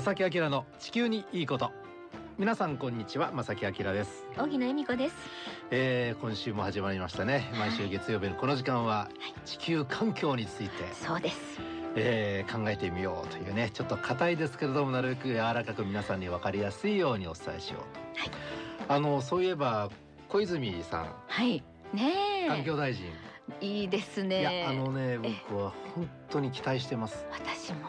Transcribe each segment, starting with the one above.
正木明の地球にいいこと皆さんこんにちは正木明です、荻野恵美子です。えー、今週も始まりましたね毎週月曜日のこの時間は地球環境について、そうです。えー、考えてみようというねちょっと硬いですけれどもなるべく柔らかく皆さんに分かりやすいようにお伝えしようと、はいあのそういえば小泉さんはい。ねえ。環境大臣、いいですね。いやあのね僕は本当に期待してます、私も。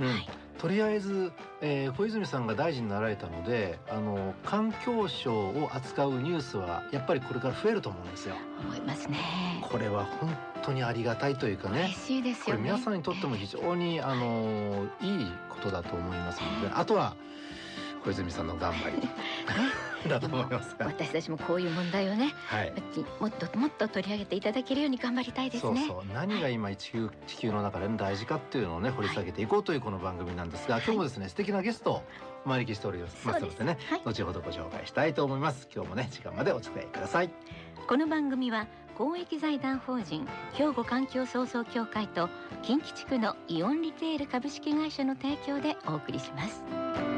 うんはい。とりあえず、えー、小泉さんが大臣になられたのであの環境省を扱うニュースはやっぱりこれから増えると思うんですよ。思いますね。これは本当にありがたいというかね嬉しいですこれよね。皆さんにとっても非常にあのいいことだと思いますのであとは小泉さんの頑張り だと思いますが。私たちもこういう問題をね、はい。もっともっと取り上げていただけるように頑張りたいですね。そうそう。何が今地球地球の中で、ね、大事かっていうのをね掘り下げていこうというこの番組なんですが、はい。今日もですね素敵なゲストをお招きしております。のでね、はい後ほどご紹介したいと思います。今日もね時間までお付き合いください。この番組は公益財団法人兵庫環境創造協会と近畿地区のイオンリテール株式会社の提供でお送りします。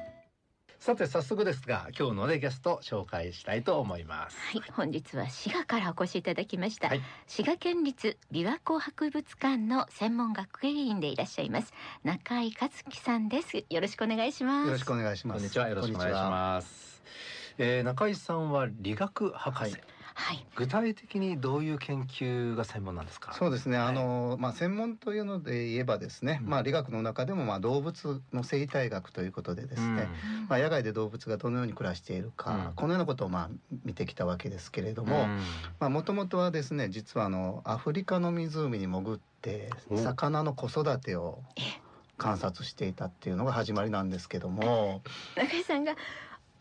さて早速ですが今日のねゲスト紹介したいと思います。はい、本日は滋賀からお越しいただきました、はい。滋賀県立琵琶湖博物館の専門学芸員でいらっしゃいます中井克樹さんです。よろしくお願いします。よろしくお願いします。こんにちは。よろしくお願いします。えー、中井さんは理学博士、はいはい。具体的にどういう研究が専門なんですか？そうですね。はい。あのまあ専門というので言えばですね、うん。まあ理学の中でもまあ動物の生態学ということでですね、まあ野外で動物がどのように暮らしているか、うん。このようなことをまあ見てきたわけですけれどうん。も、まあ元々はですね、実はあのアフリカの湖に潜ってお。魚の子育てをえ。観察していたっていうのが始まりなんですけども、中井さんが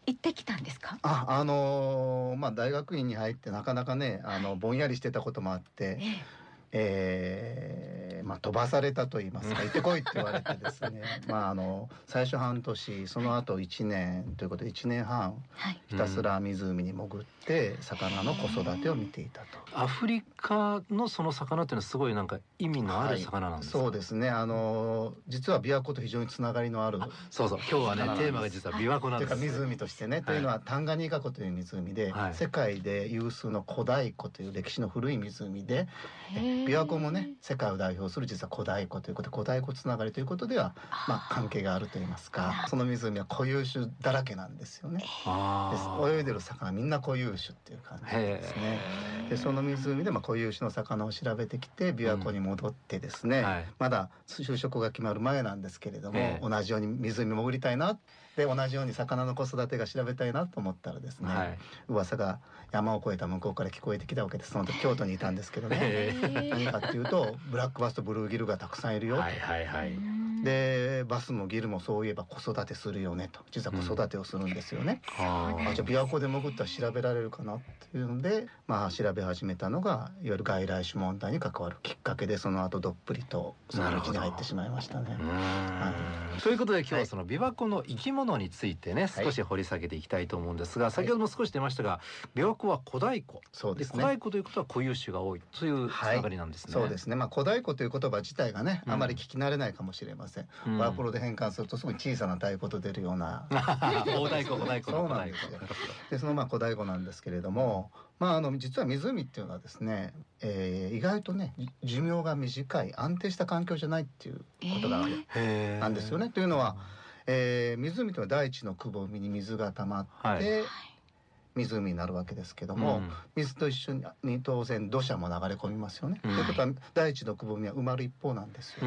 行ってきたんですか？ああのまあ大学院に入ってなかなかねあのぼんやりしてたこともあって。ええーまあ、飛ばされたと言いますか 行ってこいって言われてですね。まああの最初半年その後1年ということで1年半はい。ひたすら湖に潜って魚の子育てを見ていたと。アフリカのその魚っていうのはすごいなんか意味のある魚なんですか、そうですね。あの実は琵琶湖と非常につながりのあるそうそう。今日はねテーマが実は琵琶湖なんとい。うですか湖としてね、というのはタンガニーカ湖という湖で、はい。世界で有数の古代湖という歴史の古い湖で琵琶湖もね世界を代表する実は古代湖ということで古代湖つながりということではまあ関係があると言いますかその湖は固有種だらけなんですよね。です。泳いでる魚みんな固有種っていう感じですね。でその湖でまあ固有種の魚を調べてきて琵琶湖に戻ってですね、はい。まだ就職が決まる前なんですけれども、ええ。同じように湖に潜りたいなで同じように魚の子育てが調べたいなと思ったらですね、はい。噂が山を越えた向こうから聞こえてきたわけですその時京都にいたんですけどね。え何かっていうとブラックバスとブルーギルがたくさんいるよ。と、はいはいはいでバスもギルもそういえば子育てするよねと。実は子育てをするんですよね、あー。あじゃあ琵琶湖で潜ったら調べられるかなっていうのでまあ調べ始めたのがいわゆる外来種問題に関わるきっかけでその後どっぷりとその道に入ってしまいましたね。う。ーんということで今日はその琵琶湖の生き物についてねはい。少し掘り下げていきたいと思うんですが先ほども少し出ましたが琵琶湖は古代湖そうですね。古代湖ということは固有種が多いというつながりなんですね。そうですね。まあ古代湖という言葉自体がね、うん。あまり聞き慣れないかもしれません、うん。ワープロで変換するとすごい小さな太鼓と出るような。大太鼓鼓そうなんですよ。でそのまあ古代語なんですけれども、まああの実は湖っていうのはですね、えー意外とねじ寿命が短い安定した環境じゃないっていうことがある、へー。なんですよね。というのは、えー。湖というのは大地のくぼみに水が溜まって、はい湖になるわけですけども、うん水と一緒に当然土砂も流れ込みますよね。うんということは大地のくぼみは埋まる一方なんですよ。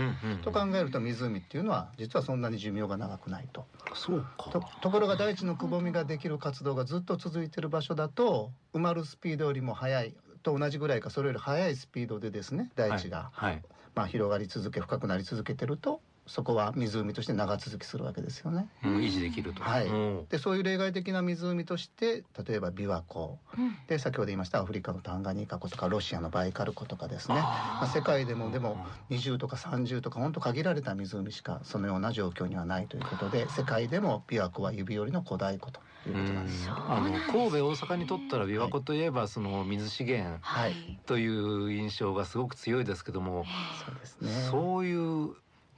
と考えると湖っていうのは実はそんなに寿命が長くないと。そうとかところが大地のくぼみができる活動がずっと続いている場所だと埋まるスピードよりも速いと同じぐらいかそれより速いスピードでですね大地が、はいはいまあ、広がり続け深くなり続けてるとそこは湖として長続きするわけですよね。うん維持できると。はい。うん。でそういう例外的な湖として例えば琵琶湖。うん。で先ほど言いましたアフリカのタンガニーカ湖とかロシアのバイカル湖とかですね。まあ世界でもでも20とか30とか本当限られた湖しかそのような状況にはないということで世界でも琵琶湖は指折りの古代湖ということなんです。そうあの神戸大阪にとったら琵琶湖といえばその水資源はい。という印象がすごく強いですけども、そうですね。そういう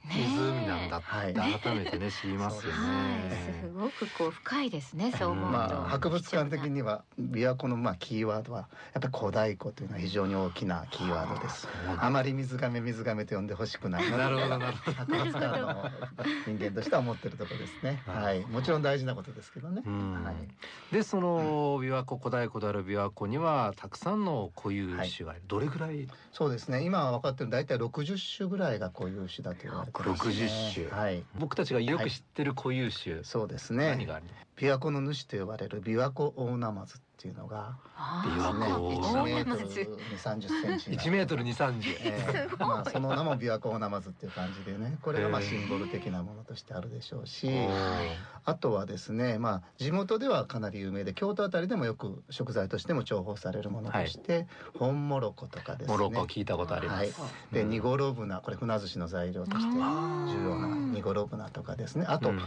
湖なんだはいって改めてね知りますよはい、ね。すごくこう深いですね。そう思うと。まあ、博物館的には琵琶湖のまあキーワードはやっぱり古代湖というのは非常に大きなキーワードです。あまり水亀水亀と呼んでほしくないなるほどなるほ博物館の人間としては思ってるところですね。はい、もちろん大事なことですけどね。うんはい。でその琵琶湖古代湖である琵琶湖にはたくさんの固有種がいる、どれぐらい？そうですね。今は分かってる大体60種ぐらいが固有種だと言われて。60種はい。僕たちがよく知ってる固有種、そうですね。何がある琵琶湖の主と呼ばれる琵琶湖オオナマズっていうのがあ琵琶ね湖1メー。ト大ナマズルに30センチ。1メートルに30えすごい。ーまあその名も琵琶湖ナマズっていう感じでね。これがまあシンボル的なものとしてあるでしょうしあとはですねまあ地元ではかなり有名で京都あたりでもよく食材としても重宝されるものとして、本モロコとかですね。モロコ聞いたことあります、はい。でニゴロブナこれ船寿司の材料として重要なニゴロブナとかですね。あと、うん。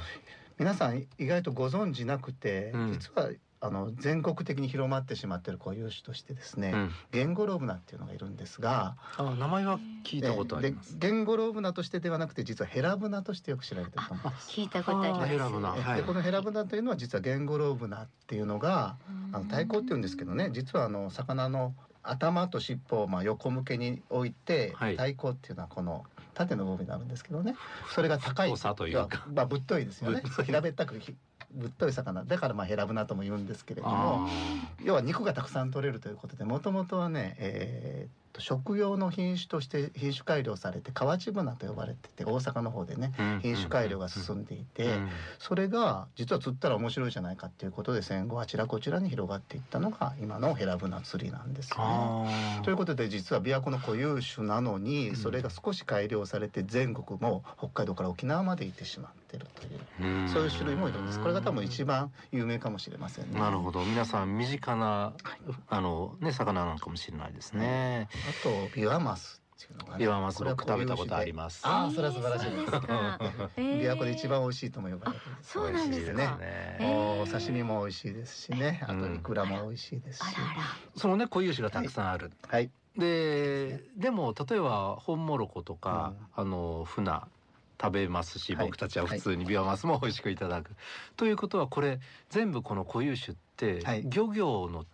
皆さん意外とご存知なくて、うん。実はあの全国的に広まってしまっている固有種としてですね、うん。ゲンゴロブナっていうのがいるんですが、あ名前は聞いたことあります、でゲンゴロブナとしてではなくて実はヘラブナとしてよく知られてると思います。聞いたことあります。あヘラブナえはい。でこのヘラブナというのは実はゲンゴロブナっていうのがあの太鼓っていうんですけどね実はあの魚の頭と尻尾をまあ横向けに置いて、はい。太鼓っていうのはこの縦の部分になるんですけどね。それが高い。太さというか。まあぶっといですよね。平べったくひぶっとい魚。だからまあヘラブナとも言うんですけれども。あ要は肉がたくさん取れるということでもともとはね、えー食用の品種として品種改良されて河内ブナと呼ばれてて大阪の方でねー品種改良が進んでいて、うん。それが実は釣ったら面白いじゃないかっていうことで戦後あちらこちらに広がっていったのが今のヘラブナ釣りなんですよね。ということで実は琵琶湖の固有種なのにうん。それが少し改良されて全国も北海道から沖縄まで行ってしまってるといううん。そういう種類もいるんです。これが多分一番有名かもしれませんね。なるほど。皆さん身近なあのね魚なのかもしれないですねあとビワマスっていうのがねビワマス僕食べたことあります。ああそれは素晴らしいです。琵琶湖で一番美味しいとも呼ばれてる。んです。そうなんですか。美味しいですね。えお刺身も美味しいですしね、あとうんイクラも美味しいですし。そのね固有種がたくさんある、はい。ででも例えばホンモロコとか、あのフナ食べますし、はい。僕たちは普通にビワマスも美味しくいただく、ということはこれ全部この固有種って、はい。漁業の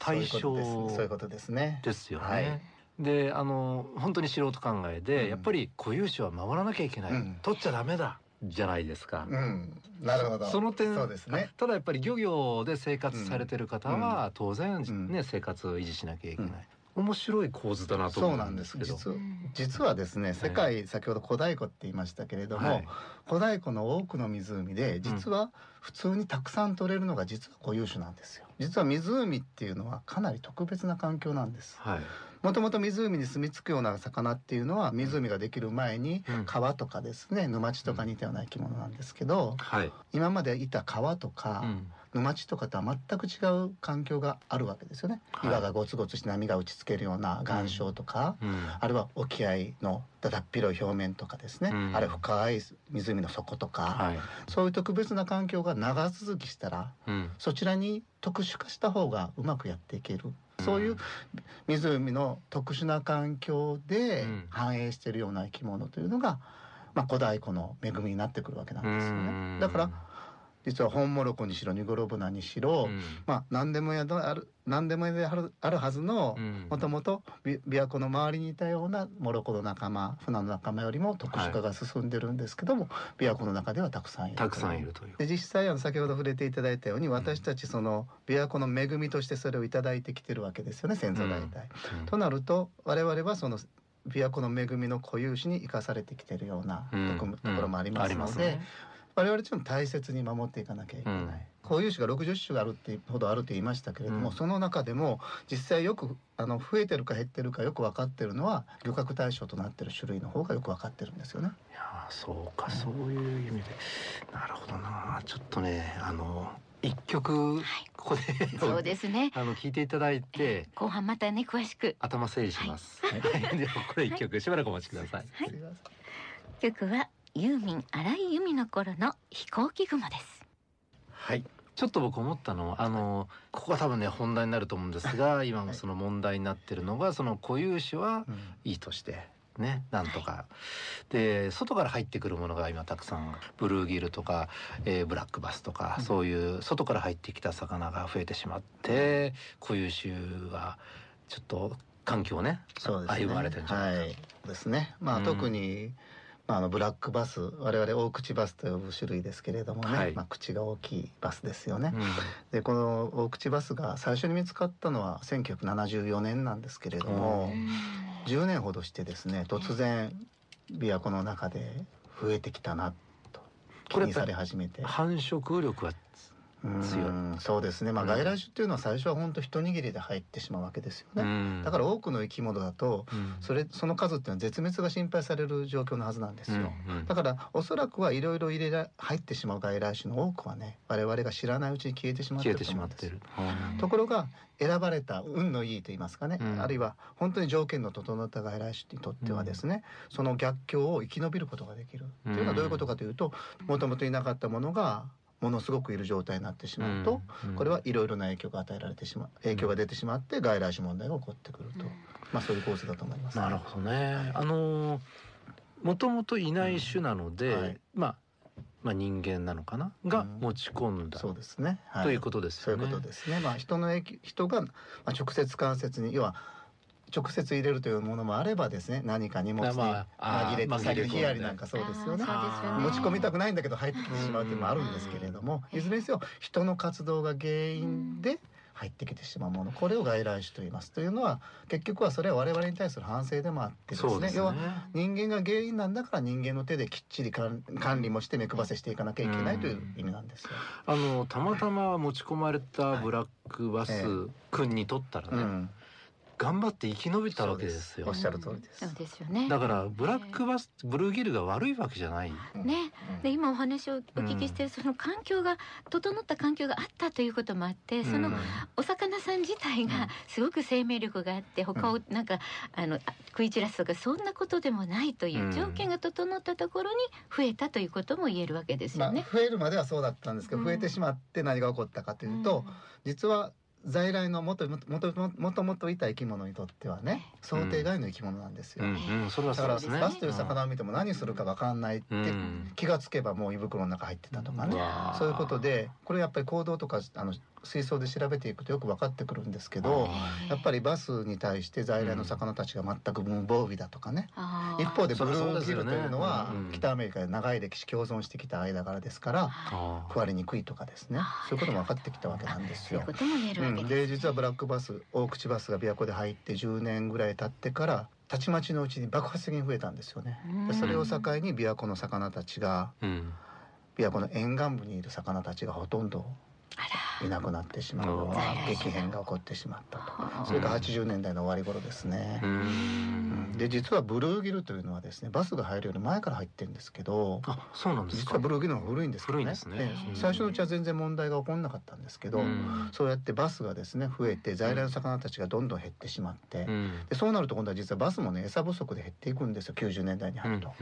対象そういうことですね。ですよね。はいであの本当に素人考えで、うんやっぱり固有種は守らなきゃいけない、うん取っちゃダメだじゃないですか。うん。なるほど。その点そうですね。ただやっぱり漁業で生活されてる方は当然うんね、生活を維持しなきゃいけない、面白い構図だなと思そうなんんです。すけど実は実はですね、世界先ほど古代湖って言いましたけれども、はい。古代湖の多くの湖で実は普通にたくさん取れるのが実は固有種なんですよ。実は湖っていうのはかなり特別な環境なんです。はい。もともと湖に住み着くような魚っていうのは湖ができる前にうん。川とかですね沼地とかに似たような生き物なんですけどはい、今までいた川とかうん沼地とかとは全く違う環境があるわけですよね。はい。岩がゴツゴツして波が打ちつけるような岩礁とか、うん。あるいは沖合のだだっ広い表面とかですね、うん。あるいは深い湖の底とか、はい。そういう特別な環境が長続きしたらうん。そちらに特殊化した方がうまくやっていける。そういう湖の特殊な環境でうん。繁栄しているような生き物というのが、まあ、古代湖の恵みになってくるわけなんですようん。ね。だから実はホンモロコにしろニゴロブナにしろ、うん。まあ何でもやある何でもやであるあるはずのうん。もともと琵琶湖の周りにいたようなモロコの仲間船の仲間よりも特殊化が進んでるんですけども、琵琶湖の中ではたくさんいるたくさんいるという。で実際あの先ほど触れていただいたように私たちその琵琶湖の恵みとしてそれをいただいてきてるわけですよね先祖代々。うん。となると我々はその琵琶湖の恵みの固有種に生かされてきてるようなとこ,、ろもありますので、我々ちょっと大切に守っていかなきゃいけない、うん。固有種が60種があるっていうほどあると言いましたけれども、うん。その中でも実際よくあの増えてるか減ってるかよく分かってるのは漁獲対象となってる種類の方がよく分かってるんですよね。いやーそうかそういう意味で。なるほどな。ちょっとねあの一曲はい。ここで。そうですね。あの聞いていただいて後半またね詳しく。頭整理します。はい、ではこれ一曲しばらくお待ちください。はい。すいません曲はユーミン荒井由実の頃の飛行機雲です。はい。ちょっと僕思ったのはあのここが多分ね本題になると思うんですが今もその問題になってるのがその固有種はうん。いいとしてねなんとか。で外から入ってくるものが今たくさんブルーギルとか、えーブラックバスとか、うん。そういう外から入ってきた魚が増えてしまって固有種がちょっと環境をねそうですね。歩まれてるんじゃないか、はい、ですね。まあ、うん。特に。まあ、あのブラックバス我々大口バスと呼ぶ種類ですけれどもね、はい。まあ、口が大きいバスですよね。うん。でこの大口バスが最初に見つかったのは1974年なんですけれども10年ほどしてですね突然琵琶湖の中で増えてきたなと気にされ始めて。繁殖力はうん強い。そうですね。まあうん。外来種っていうのは最初は本当一握りで入ってしまうわけですよね、だから多くの生き物だとうん。それその数っていうのは絶滅が心配される状況のはずなんですよ、うんうん。だからおそらくはいろいろ入れら入ってしまう外来種の多くはね我々が知らないうちに消えてしまってると思うんです。しまってる。ところが選ばれた運のいいと言いますかね、うん。あるいは本当に条件の整った外来種にとってはですね、その逆境を生き延びることができる、というのはどういうことかというともともといなかったものがものすごくいる状態になってしまうと、うん。これはいろいろな影響が与えられてしまう影響が出てしまって外来種問題が起こってくると、まあそういう構図だと思います、なるほどね。あのもともといない種なので、うん。はい。まあまあ人間なのかな？がうん。持ち込んだ、そうですね、はということですよね。そういうことですね。まあ人の影響人が、まあ、直接間接に要は直接入れるというものもあればですね何か荷物にまああー紛れて紛れ込んで先にヒヤリなんかそうですよね。持ち込みたくないんだけど入ってきてしまうというのもあるんですけれどもいずれにせよ人の活動が原因で入ってきてしまうものこれを外来種と言います。というのは結局はそれは我々に対する反省でもあってですね。ね。要は人間が原因なんだから人間の手できっちり管管理もして目配せしていかなきゃいけないという意味なんですよ。あのたまたま持ち込まれたブラックバス君にとったらね、うん頑張って生き延びたわけですよ。おっ。しゃる通りです。そうですよね。だからブラックバスブルーギルが悪いわけじゃない。ね。で今お話をお聞きしてるその環境が整った環境があったということもあってそのうんお魚さん自体がすごく生命力があって他をなんかあのあ食い散らすとかそんなことでもないといううん。条件が整ったところに増えたということも言えるわけですまあ、よね。増えるまではそうだったんですけど、うん。増えてしまって何が起こったかというと、実は在来のもともともともといた生き物にとってはね想定外の生き物なんですよ、うん。うん、それはだからそうですね。バスという魚を見ても何するか分かんないって、うん。気がつけばもう胃袋の中入ってたとかね、そういうことでこれやっぱり行動とかあの水槽で調べていくとよく分かってくるんですけどやっぱりバスに対して在来の魚たちが全く無防備だとかね、一方でブルーギルというのは北アメリカで長い歴史共存してきた間柄ですからあ食われにくいとかですね。そういうことも分かってきたわけなんですよ。で実はブラックバス大口バスが琵琶湖で入って10年ぐらい経ってからたちまちのうちに爆発的に増えたんですよね。でそれを境に琵琶湖の魚たちがうん。琵琶湖の沿岸部にいる魚たちがほとんどあいなくなってしまううん。激変が起こってしまったと。らそれが80年代の終わり頃ですね。で実はブルーギルというのはですねバスが入るより前から入ってるんですけどあそうなんですか？実はブルーギルの方が古いんですけどね。古いんですね。ええ。最初のうちは全然問題が起こんなかったんですけど、うん。そうやってバスがですね増えて在来の魚たちがどんどん減ってしまって、うん。でそうなると今度は実はバスもね餌不足で減っていくんですよ90年代に入ると。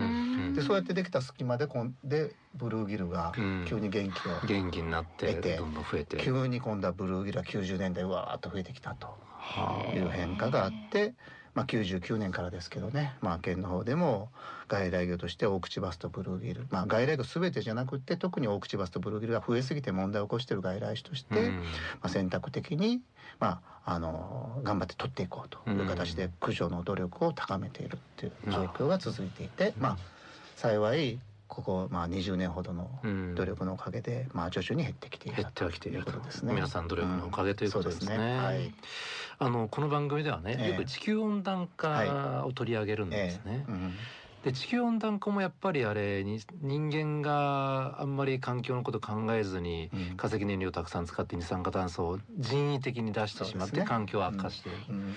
でそうやってできた隙間でこんでブルーギルがうん。急に元気を、元気になってどんどん増えて急に今度はブルーギルは90年代うわーっと増えてきたとはいう変化があって、まあ、99年からですけどね、まあ、県の方でも外来魚として大口バスとブルーギル、まあ、外来魚全てじゃなくって特に大口バスとブルーギルが増えすぎて問題を起こしている外来種として、うん。まあ、選択的に、まあ、あの頑張って取っていこうという形で駆除の努力を高めているっていう状況が続いていて、まあ、幸いここ、まあ、20年ほどのうん。努力のおかげで、まあ、徐々に減ってきている減ってはきていると。いうことですね。皆さん努力のおかげということですね,、うん。すね。はい。あのこの番組ではね、ええ。よく地球温暖化を取り上げるんですね、ええ。うんで地球温暖化もやっぱりあれに人間があんまり環境のこと考えずにうん。化石燃料をたくさん使って二酸化炭素を人為的に出してしまって環境を悪化して。いる、うん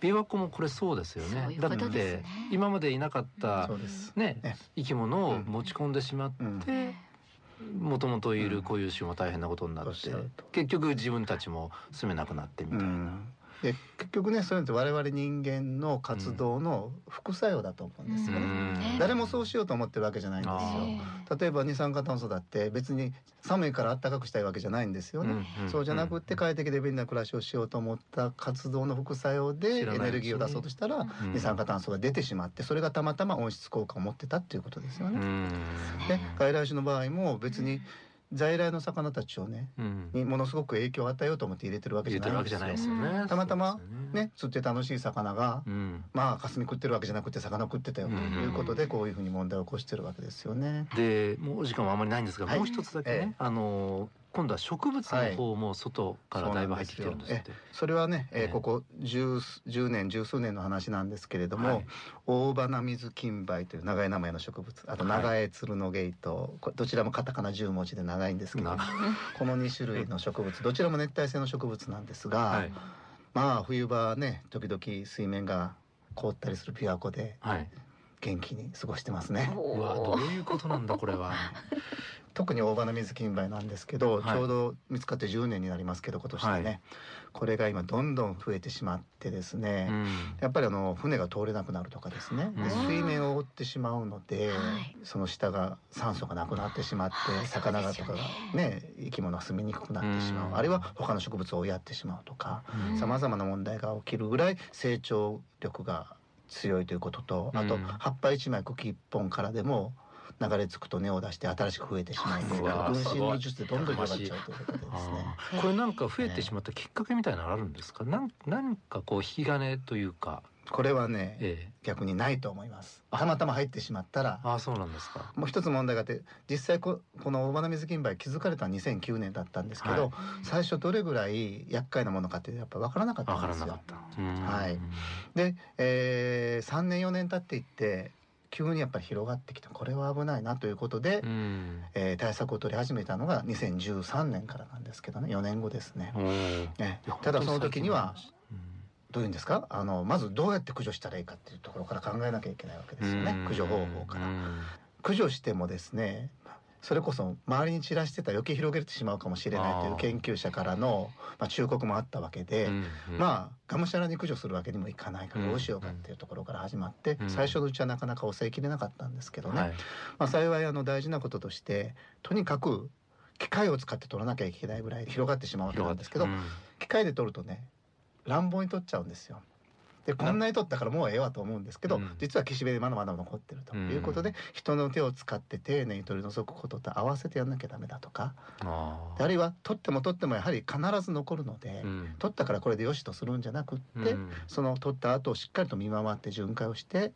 琵琶湖もこれそうですよね。そういうだって今までいなかったそうです。ねね生き物を持ち込んでしまっうん。てもともというんる固有種も大変なことになおって結局自分たちも住めなくなってみたいな。うんで結局ねそういうのって我々人間の活動の副作用だと思うんですよ。ね。うん。誰もそうしようと思ってるわけじゃないんですあよ。ー。例えば二酸化炭素だって別に寒いから暖かくしたいわけじゃないんですよね。そうじゃなくって快適で便利な暮らしをしようと思った活動の副作用でエネルギーを出そうとしたらうん。二酸化炭素が出てしまってそれがたまたま温室効果を持ってたっていうことですよね。うん。で外来種の場合も別に在来の魚たちをねうんにものすごく影響を与えようと思って入れてるわけじゃないんですよね。たまたまねね釣って楽しい魚がうん。まあ霞食ってるわけじゃなくて魚食ってたよということでこういうふうに問題を起こしてるわけですよね。でもうお時間はあまりないんですが、はいもう一つだけね、ええあの今度は植物の方も外からだいぶ入ってきてるんですって。それはね、えーええここ十十年十数年の話なんですけれども、はい大花水金梅という長い名前の植物あと長江鶴のゲイト、これどちらもカタカナ10文字で長いんですけどな この2種類の植物どちらも熱帯性の植物なんですが、はいまあ冬場ね時々水面が凍ったりする琵琶湖ではい。元気に過ごしてますね。うわどういうことなんだこれは。特に大花水金梅なんですけど、はい。ちょうど見つかって10年になりますけど今年でね、はい。これが今どんどん増えてしまってですね、うん。やっぱりあの船が通れなくなるとかですね、でうん。水面を覆ってしまうので、はい。その下が酸素がなくなってしまって魚がとかがね。生き物が住みにくくなってしまう、うん。あるいは他の植物を追いやってしまうとかうん。さまざまな問題が起きるぐらい成長力が強いということとあとうん。葉っぱ一枚茎一本からでも流れ着くと根を出して新しく増えてしまうという分身の術でどんどん広がっちゃうということでですね。これなんか増えてしまったきっかけみたいなのあるんですか？なんなんかこう引き金というか。これはねええ。逆にないと思います。あたまたま入ってしまったらああそうなんですか。もう一つ問題があって実際ここの大花水金梅気づかれたのは2009年だったんですけど、はい最初どれぐらい厄介なものかってやっぱ分からなかったわんですよからなかっ。た。うんはいで、えー、3年4年経っていって急にやっぱり広がってきた。これは危ないなということで、うん。えー対策を取り始めたのが2013年からなんですけどね。4年後ですね。ね。ただその時には。うん。どういうんですか？あのまずどうやって駆除したらいいかっていうところから考えなきゃいけないわけですよね。駆除方法から。うん。駆除してもですねそれこそ周りに散らしてたら余計広げてしまうかもしれないという研究者からの、まあ、忠告もあったわけで、うんまあがむしゃらに駆除するわけにもいかないからうんどうしようかっていうところから始まって、うん。最初のうちはなかなか抑えきれなかったんですけどね、はい。まあ、幸いあの大事なこととしてとにかく機械を使って取らなきゃいけないぐらい広がってしまうわけなんですけど、うん。機械で取るとね乱暴に取っちゃうんですよ。でこんなに取ったからもうええわと思うんですけど、うん。実は岸辺でまだまだ残ってるということで、うん人の手を使って丁寧に取り除くことと合わせてやんなきゃダメだとかああるいは取っても取ってもやはり必ず残るので、ーうん。取ったからこれでよしとするんじゃなくって、うん。その取った後をしっかりと見回って巡回をして、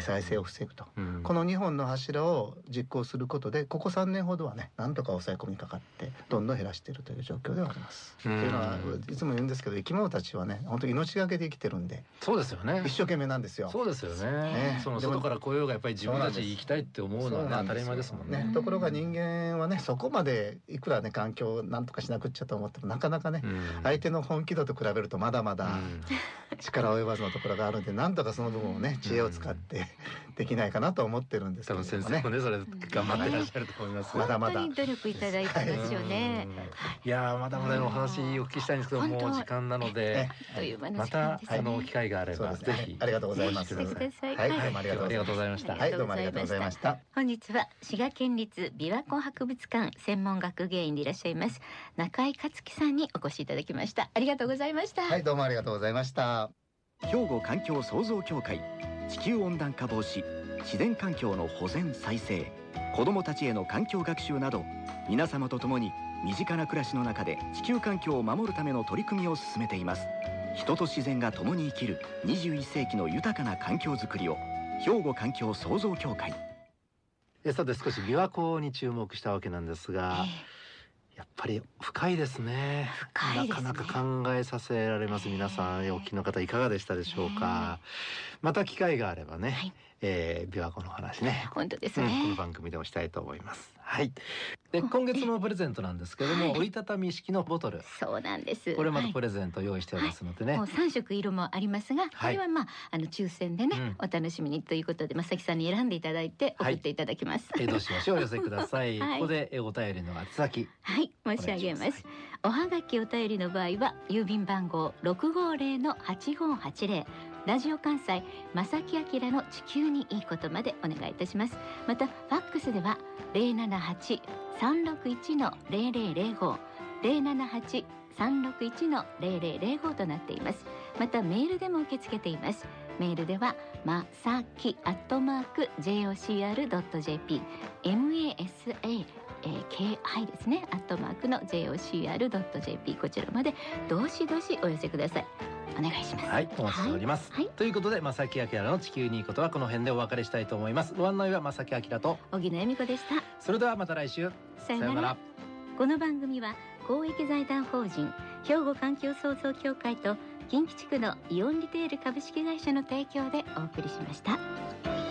再生を防ぐと。うん。この2本の柱を実行することでここ3年ほどはねなんとか抑え込みにかかってどんどん減らしているという状況ではあります。うん。というのはいつも言うんですけど生き物たちはね本当に命がけで生きてるんでそうですよね。一生懸命なんですよ。そうですよね。ね。その外から来ようがやっぱり自分たち生きたいって思うのはね当たり前ですもんね。ねところが人間はねそこまでいくらね環境をなんとかしなくっちゃと思ってもなかなかね、うん。相手の本気度と比べるとまだまだうん。力及ばずのところがあるんでなんとかその部分をね知恵を使ってできないかなと思ってるんですけど先生も。ねそれ頑張ってらっしゃると思いますまだまだ。本当に努力いただいてますよね。い。やーまだまだお話お聞きしたいんですけどもう時間なのでまた。あの機会があれそうですね。ばぜひ。ありがとうございます。はい、はい。どうもありがとうございますありがとうございました。はい、どうもありがとうございました。本日は滋賀県立琵琶湖博物館専門学芸員でい。らっしゃい。ます中井克樹さんにお越しい。ただきましたありがとうござい。ました、はい、どうもありがとうござい。ました。兵庫環境創造協会地球温暖化防止自然環境の保全再生子どもたちへの環境学習など皆様と共に身近な暮らしの中で地球環境を守るための取り組みを進めてい。ます人と自然が共に生きる21世紀の豊かな環境づくりを兵庫環境創造協会。えさて少し琵琶湖に注目したわけなんですが、やっぱり深いですね。ね。なかなか考えさせられます。皆さんええ。お聞きの方いかがでしたでしょうか、また機会があればね、はいえー、琵琶湖の話ね。本当ですうん、このね。番組でもしたいと思います。はい。で今月のプレゼントなんですけども、はい折りたたみ式のボトル。そうなんです。これまたはいプレゼント用意しておりますのでね。もう三色色もありますが、こはいれはまああの抽選でね、うんお楽しみにということで、まさきさんに選んでいただいて送っていただきます。えーどしどしお寄せください。はいここでえーお便りの宛先はい、申し上げます。おはがきお便りの場合は郵便番号六五零の八五八零。ラジオ関西正木明の地球にいいことまでお願いいたします。またファックスでは零七八三六一の零零零五零七八三六一の零零零五となっています。またメールでも受け付けています。メールではまさきアットマーク jocr ドット jp masa えー、KI ですね。アットマークの JOCR.jp こちらまでどしどしお寄せください。お願いします。はい、お待ちしております。はい。ということで、正木明の地球にいいことはこの辺でお別れしたいと思います。ご案内は正木明と、小木野恵美子でした。それではまた来週。さようなら。この番組は公益財団法人兵庫環境創造協会と近畿地区のイオンリテール株式会社の提供でお送りしました。